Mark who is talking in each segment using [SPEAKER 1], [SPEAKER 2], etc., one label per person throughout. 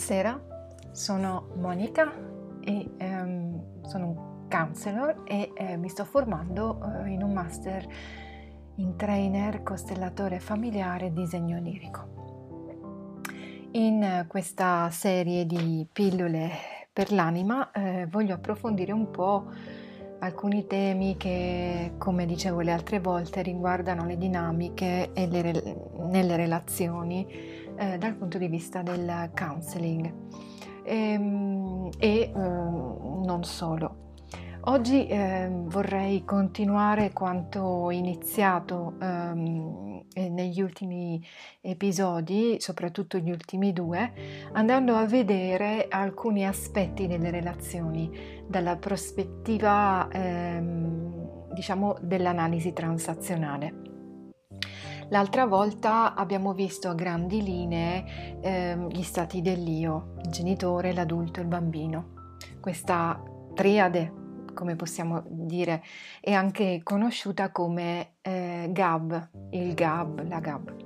[SPEAKER 1] Buonasera, sono Monica e um, sono un counselor e eh, mi sto formando uh, in un master in trainer costellatore familiare disegno lirico. In uh, questa serie di pillole per l'anima eh, voglio approfondire un po' alcuni temi che, come dicevo le altre volte, riguardano le dinamiche le, nelle relazioni eh, dal punto di vista del counseling ehm, e, e eh, non solo. Oggi eh, vorrei continuare quanto iniziato ehm, negli ultimi episodi, soprattutto gli ultimi due, andando a vedere alcuni aspetti delle relazioni dalla prospettiva ehm, diciamo dell'analisi transazionale. L'altra volta abbiamo visto a grandi linee eh, gli stati dell'io, il genitore, l'adulto e il bambino. Questa triade, come possiamo dire, è anche conosciuta come eh, GAB, il GAB, la GAB.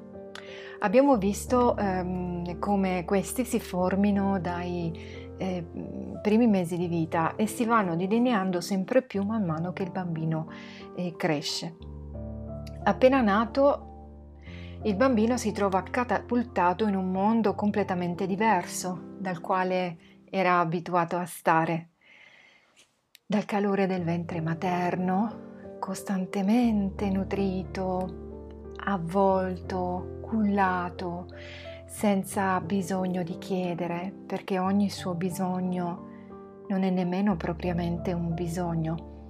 [SPEAKER 1] Abbiamo visto ehm, come questi si formino dai eh, primi mesi di vita e si vanno delineando sempre più man mano che il bambino eh, cresce. Appena nato il bambino si trova catapultato in un mondo completamente diverso dal quale era abituato a stare. Dal calore del ventre materno, costantemente nutrito, avvolto, cullato, senza bisogno di chiedere, perché ogni suo bisogno non è nemmeno propriamente un bisogno,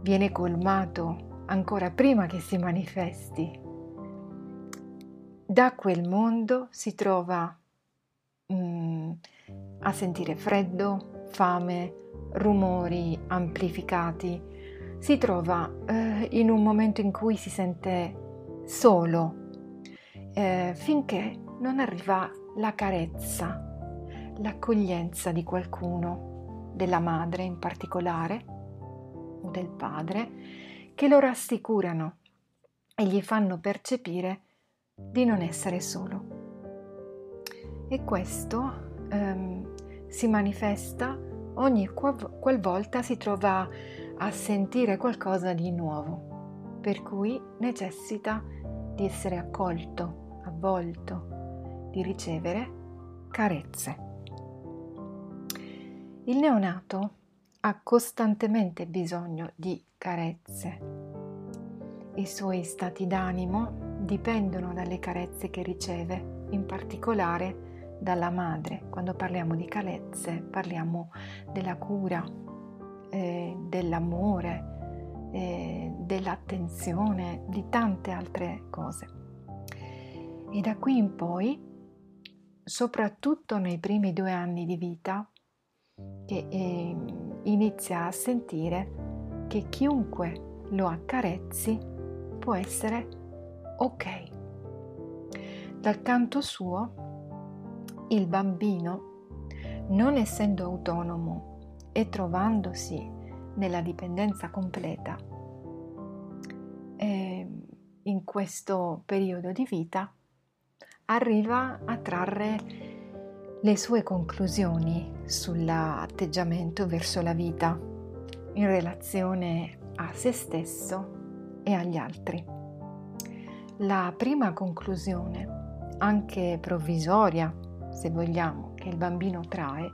[SPEAKER 1] viene colmato ancora prima che si manifesti da quel mondo si trova mm, a sentire freddo, fame, rumori amplificati, si trova eh, in un momento in cui si sente solo, eh, finché non arriva la carezza, l'accoglienza di qualcuno, della madre in particolare, o del padre, che lo rassicurano e gli fanno percepire di non essere solo. E questo ehm, si manifesta ogni qualvolta si trova a sentire qualcosa di nuovo, per cui necessita di essere accolto, avvolto, di ricevere carezze. Il neonato ha costantemente bisogno di carezze. I suoi stati d'animo dipendono dalle carezze che riceve, in particolare dalla madre. Quando parliamo di carezze parliamo della cura, eh, dell'amore, eh, dell'attenzione, di tante altre cose. E da qui in poi, soprattutto nei primi due anni di vita, che eh, inizia a sentire che chiunque lo accarezzi può essere ok. Dal canto suo, il bambino, non essendo autonomo e trovandosi nella dipendenza completa, eh, in questo periodo di vita, arriva a trarre le sue conclusioni sull'atteggiamento verso la vita in relazione a se stesso e agli altri. La prima conclusione, anche provvisoria, se vogliamo, che il bambino trae,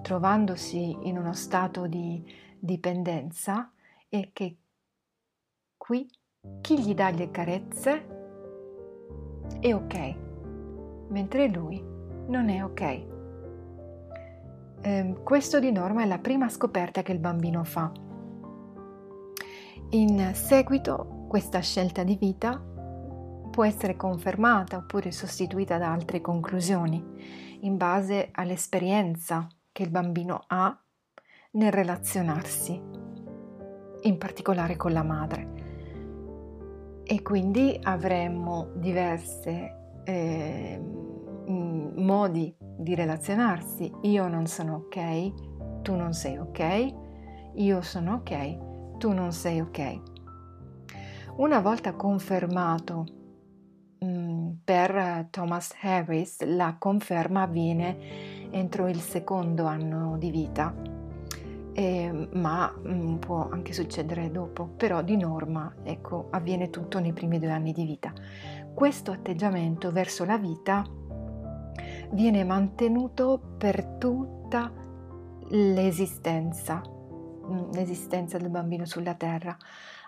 [SPEAKER 1] trovandosi in uno stato di dipendenza, è che qui chi gli dà le carezze è ok, mentre lui non è ok. Eh, questo di norma è la prima scoperta che il bambino fa. In seguito questa scelta di vita può essere confermata oppure sostituita da altre conclusioni in base all'esperienza che il bambino ha nel relazionarsi, in particolare con la madre. E quindi avremmo diversi eh, modi di relazionarsi. Io non sono ok, tu non sei ok, io sono ok, tu non sei ok. Una volta confermato per Thomas Harris la conferma avviene entro il secondo anno di vita, eh, ma mh, mm, può anche succedere dopo, però di norma ecco, avviene tutto nei primi due anni di vita. Questo atteggiamento verso la vita viene mantenuto per tutta l'esistenza, mm, l'esistenza del bambino sulla terra,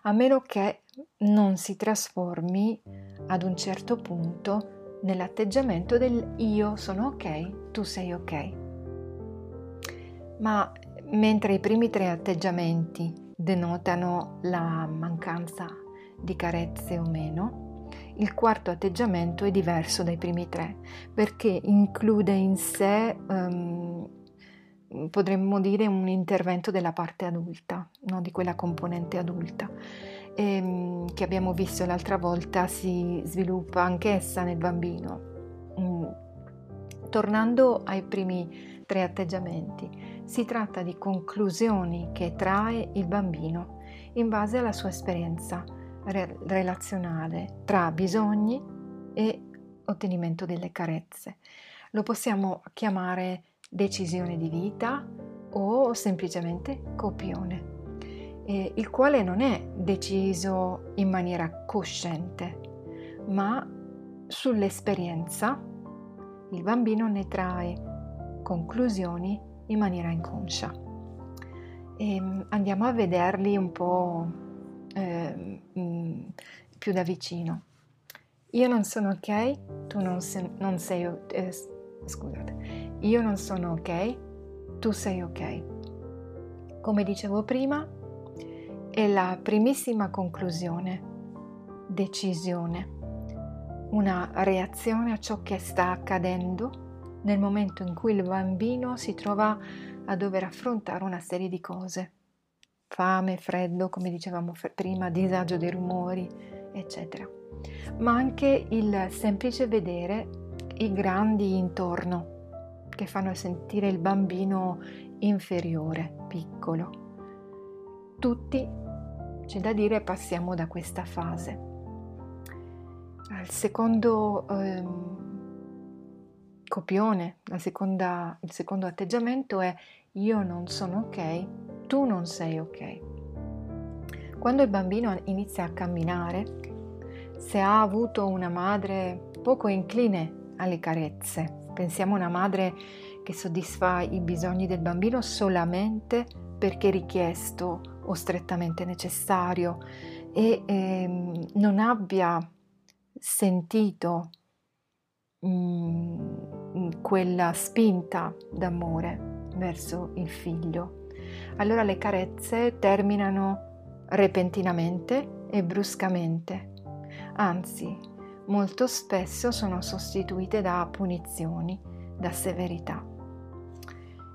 [SPEAKER 1] a meno che non si trasformi ad un certo punto nell'atteggiamento del io sono ok, tu sei ok. Ma mentre i primi tre atteggiamenti denotano la mancanza di carezze o meno, il quarto atteggiamento è diverso dai primi tre perché include in sé, um, potremmo dire, un intervento della parte adulta, no? di quella componente adulta, e, um, che abbiamo visto l'altra volta si sviluppa anch'essa nel bambino. Mm. Tornando ai primi tre atteggiamenti, si tratta di conclusioni che trae il bambino in base alla sua esperienza re- relazionale tra bisogni e ottenimento delle carezze. Lo possiamo chiamare decisione di vita o semplicemente copione, eh, il quale non è deciso in maniera cosciente, ma sull'esperienza il bambino ne trae conclusioni in maniera inconscia. E ehm, andiamo a vederli un po' eh, più da vicino. Io non sono ok, tu non, sei, non sei eh, scusate, io non sono ok, tu sei ok. Come dicevo prima, è la primissima conclusione, decisione, una reazione a ciò che sta accadendo nel momento in cui il bambino si trova a dover affrontare una serie di cose fame, freddo, come dicevamo prima, disagio dei rumori, eccetera. Ma anche il semplice vedere i grandi intorno che fanno sentire il bambino inferiore, piccolo. Tutti, c'è da dire, passiamo da questa fase. Al secondo ehm, copione, seconda, il secondo atteggiamento è io non sono ok tu non sei ok. Quando il bambino inizia a camminare, se ha avuto una madre poco incline alle carezze, pensiamo a una madre che soddisfa i bisogni del bambino solamente perché richiesto o strettamente necessario e ehm, non abbia sentito mm, quella spinta d'amore verso il figlio allora le carezze terminano repentinamente e bruscamente, anzi molto spesso sono sostituite da punizioni, da severità.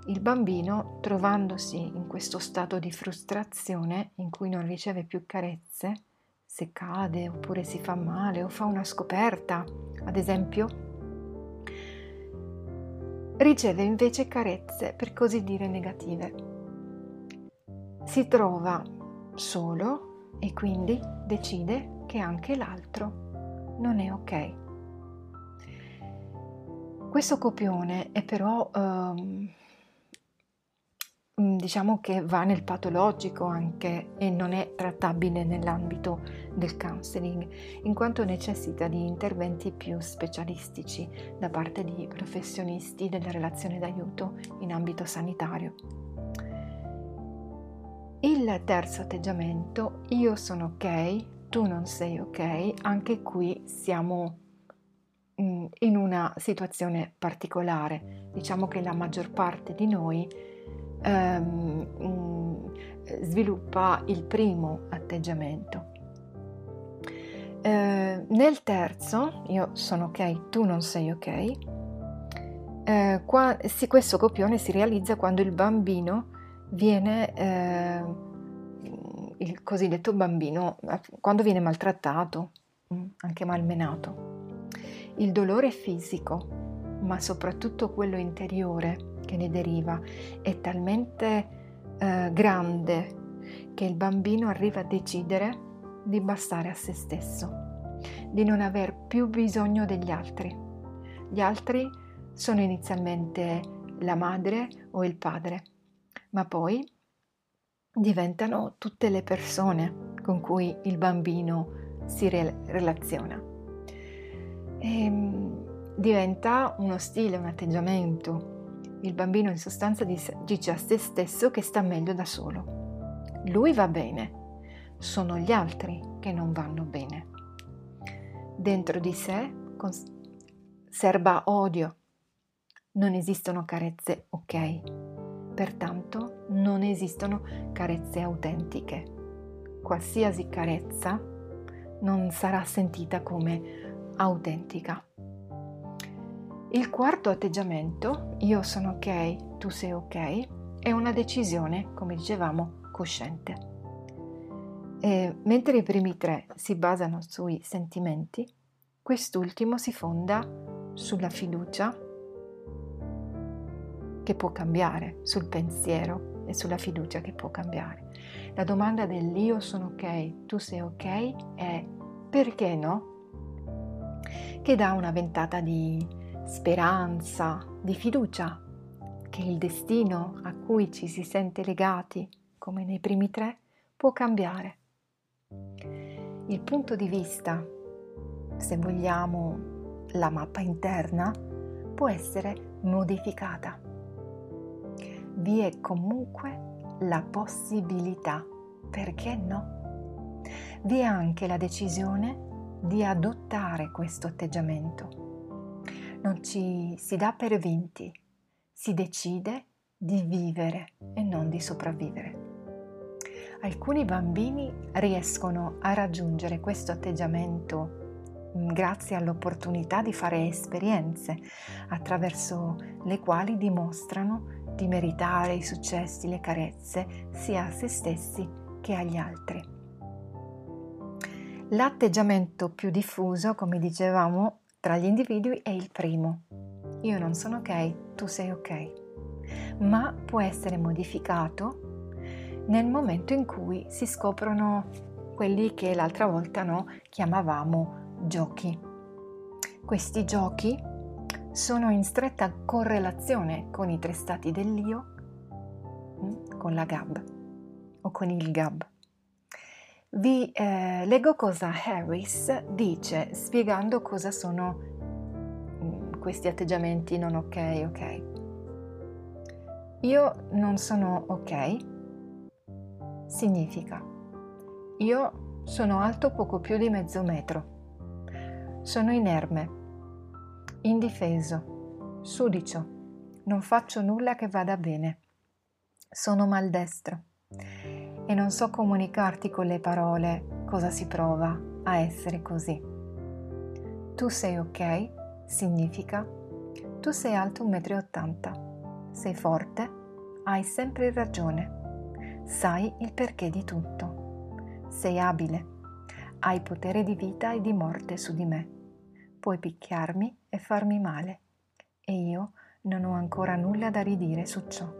[SPEAKER 1] Il bambino, trovandosi in questo stato di frustrazione in cui non riceve più carezze, se cade oppure si fa male o fa una scoperta, ad esempio, riceve invece carezze per così dire negative si trova solo e quindi decide che anche l'altro non è ok. Questo copione è però um, diciamo che va nel patologico anche e non è trattabile nell'ambito del counseling, in quanto necessita di interventi più specialistici da parte di professionisti della relazione d'aiuto in ambito sanitario. Il terzo atteggiamento, io sono ok, tu non sei ok, anche qui siamo mm, in una situazione particolare. Diciamo che la maggior parte di noi um, sviluppa il primo atteggiamento. Uh, nel terzo, io sono ok, tu non sei ok, uh, qua, sì, questo copione si realizza quando il bambino viene eh, il cosiddetto bambino, quando viene maltrattato, mm, anche malmenato. Il dolore fisico, ma soprattutto quello interiore che ne deriva, è talmente eh, grande che il bambino arriva a decidere di bastare a se stesso, di non aver più bisogno degli altri. Gli altri sono inizialmente la madre o il padre, ma poi diventano tutte le persone con cui il bambino si re- relaziona. E, ehm, diventa uno stile, un atteggiamento. Il bambino in sostanza dice a se stesso che sta meglio da solo. Lui va bene, sono gli altri che non vanno bene. Dentro di sé serba odio. Non esistono carezze ok, pertanto non esistono carezze autentiche. Qualsiasi carezza non sarà sentita come autentica. Il quarto atteggiamento, io sono ok, tu sei ok, è una decisione, come dicevamo, cosciente. E mentre i primi tre si basano sui sentimenti, quest'ultimo si fonda sulla fiducia che può cambiare, sul pensiero e sulla fiducia che può cambiare. La domanda dell'io sono ok, tu sei ok è perché no? Che dà una ventata di speranza, di fiducia che il destino a cui ci si sente legati, come nei primi tre, può cambiare. Il punto di vista, se vogliamo la mappa interna può essere modificata. Vi è comunque la possibilità, perché no? Vi è anche la decisione di adottare questo atteggiamento. Non ci si dà per vinti, si decide di vivere e non di sopravvivere. Alcuni bambini riescono a raggiungere questo atteggiamento Mm, grazie all'opportunità di fare esperienze attraverso le quali dimostrano di meritare i successi, le carezze sia a se stessi che agli altri. L'atteggiamento più diffuso, come dicevamo, tra gli individui è il primo. Io non sono ok, tu sei ok, ma può essere modificato nel momento in cui si scoprono quelli che l'altra volta no, chiamavamo giochi. Questi giochi sono in stretta correlazione con i tre stati dell'io, mm, con la GAB o con il GAB. Vi eh, leggo cosa Harris dice spiegando cosa sono mm, questi atteggiamenti non ok, ok. Io non sono ok significa io sono alto poco più di mezzo metro sono inerme, indifeso, sudicio, non faccio nulla che vada bene. Sono maldestro e non so comunicarti con le parole cosa si prova a essere così. Tu sei ok significa. Tu sei alto 1,80 m, sei forte, hai sempre ragione, sai il perché di tutto, sei abile, hai potere di vita e di morte su di me. Puoi picchiarmi e farmi male, e io non ho ancora nulla da ridire su ciò.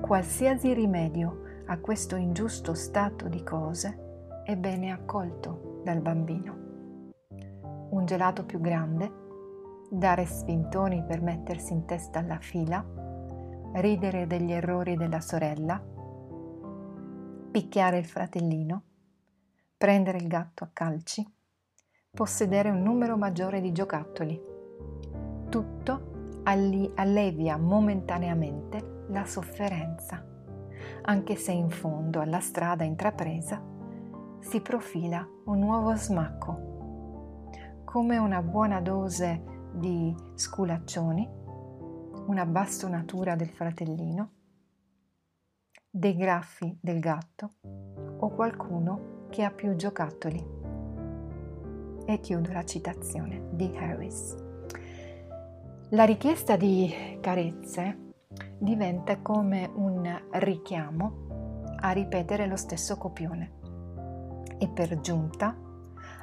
[SPEAKER 1] Qualsiasi rimedio a questo ingiusto stato di cose è bene accolto dal bambino. Un gelato più grande, dare spintoni per mettersi in testa alla fila, ridere degli errori della sorella, picchiare il fratellino, prendere il gatto a calci, possedere un numero maggiore di giocattoli. Tutto allevia momentaneamente la sofferenza, anche se in fondo alla strada intrapresa si profila un nuovo smacco, come una buona dose di sculaccioni, una bastonatura del fratellino, dei graffi del gatto o qualcuno che ha più giocattoli. E chiudo la citazione di Harris. La richiesta di carezze diventa come un richiamo a ripetere lo stesso copione e per giunta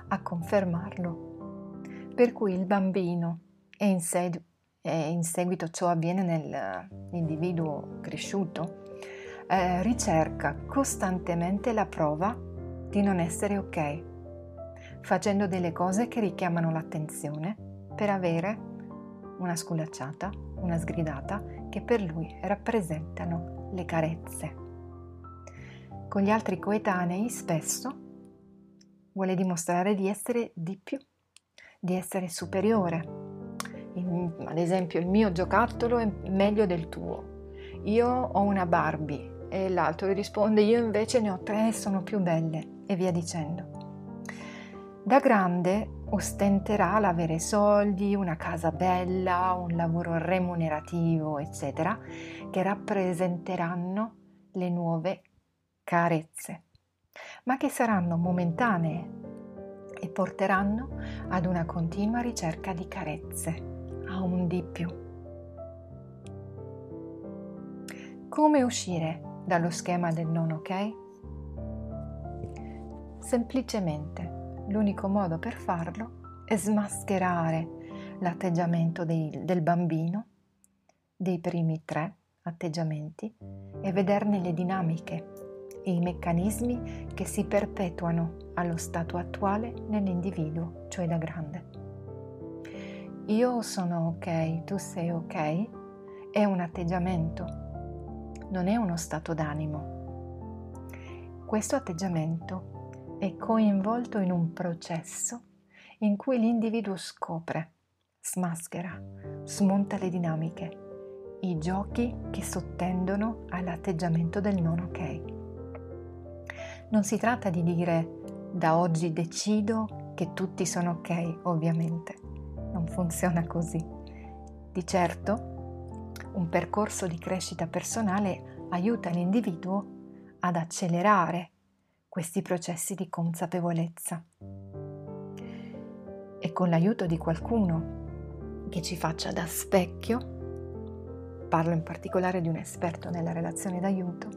[SPEAKER 1] a confermarlo. Per cui il bambino e in, sed- e in seguito ciò avviene nell'individuo cresciuto, eh, ricerca costantemente la prova di non essere ok facendo delle cose che richiamano l'attenzione per avere una sculacciata, una sgridata che per lui rappresentano le carezze. Con gli altri coetanei spesso vuole dimostrare di essere di più, di essere superiore. In, ad esempio il mio giocattolo è meglio del tuo. Io ho una Barbie e l'altro risponde io invece ne ho tre e sono più belle e via dicendo. Da grande ostenterà l'avere soldi, una casa bella, un lavoro remunerativo, eccetera, che rappresenteranno le nuove carezze, ma che saranno momentanee e porteranno ad una continua ricerca di carezze, a un di più. Come uscire dallo schema del non ok? Semplicemente l'unico modo per farlo è smascherare l'atteggiamento dei, del bambino, dei primi tre atteggiamenti e vederne le dinamiche e i meccanismi che si perpetuano allo stato attuale nell'individuo, cioè da grande. Io sono ok, tu sei ok, è un atteggiamento, non è uno stato d'animo. Questo atteggiamento è coinvolto in un processo in cui l'individuo scopre, smaschera, smonta le dinamiche, i giochi che sottendono all'atteggiamento del non ok. Non si tratta di dire da oggi decido che tutti sono ok, ovviamente. Non funziona così. Di certo, un percorso di crescita personale aiuta l'individuo ad accelerare questi processi di consapevolezza. E con l'aiuto di qualcuno che ci faccia da specchio, parlo in particolare di un esperto nella relazione d'aiuto,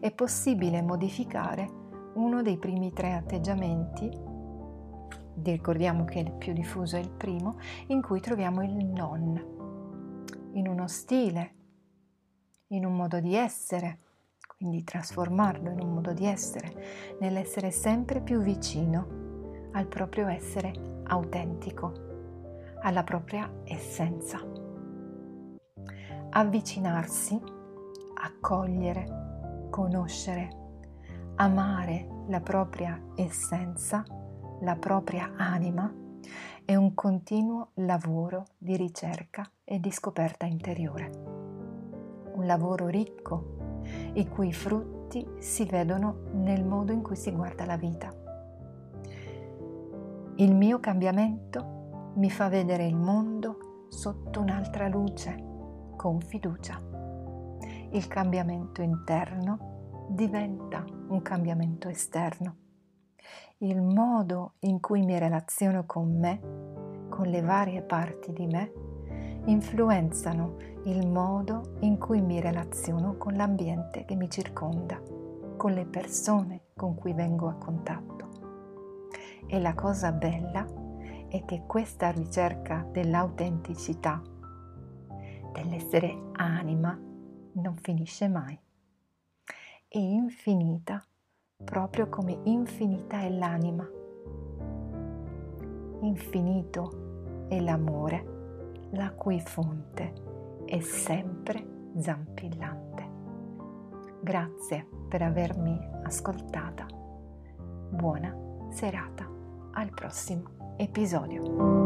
[SPEAKER 1] è possibile modificare uno dei primi tre atteggiamenti, ricordiamo che il più diffuso è il primo, in cui troviamo il non, in uno stile, in un modo di essere, quindi trasformarlo in un modo di essere, nell'essere sempre più vicino al proprio essere autentico, alla propria essenza. Avvicinarsi, accogliere, conoscere, amare la propria essenza, la propria anima, è un continuo lavoro di ricerca e di scoperta interiore. Un lavoro ricco i cui frutti si vedono nel modo in cui si guarda la vita. Il mio cambiamento mi fa vedere il mondo sotto un'altra luce, con fiducia. Il cambiamento interno diventa un cambiamento esterno. Il modo in cui mi relaziono con me, con le varie parti di me, influenzano il modo in cui mi relaziono con l'ambiente che mi circonda, con le persone con cui vengo a contatto. E la cosa bella è che questa ricerca dell'autenticità, dell'essere anima, non finisce mai. È infinita, proprio come infinita è l'anima. Infinito è l'amore la cui fonte è sempre zampillante. Grazie per avermi ascoltata. Buona serata. Al prossimo episodio.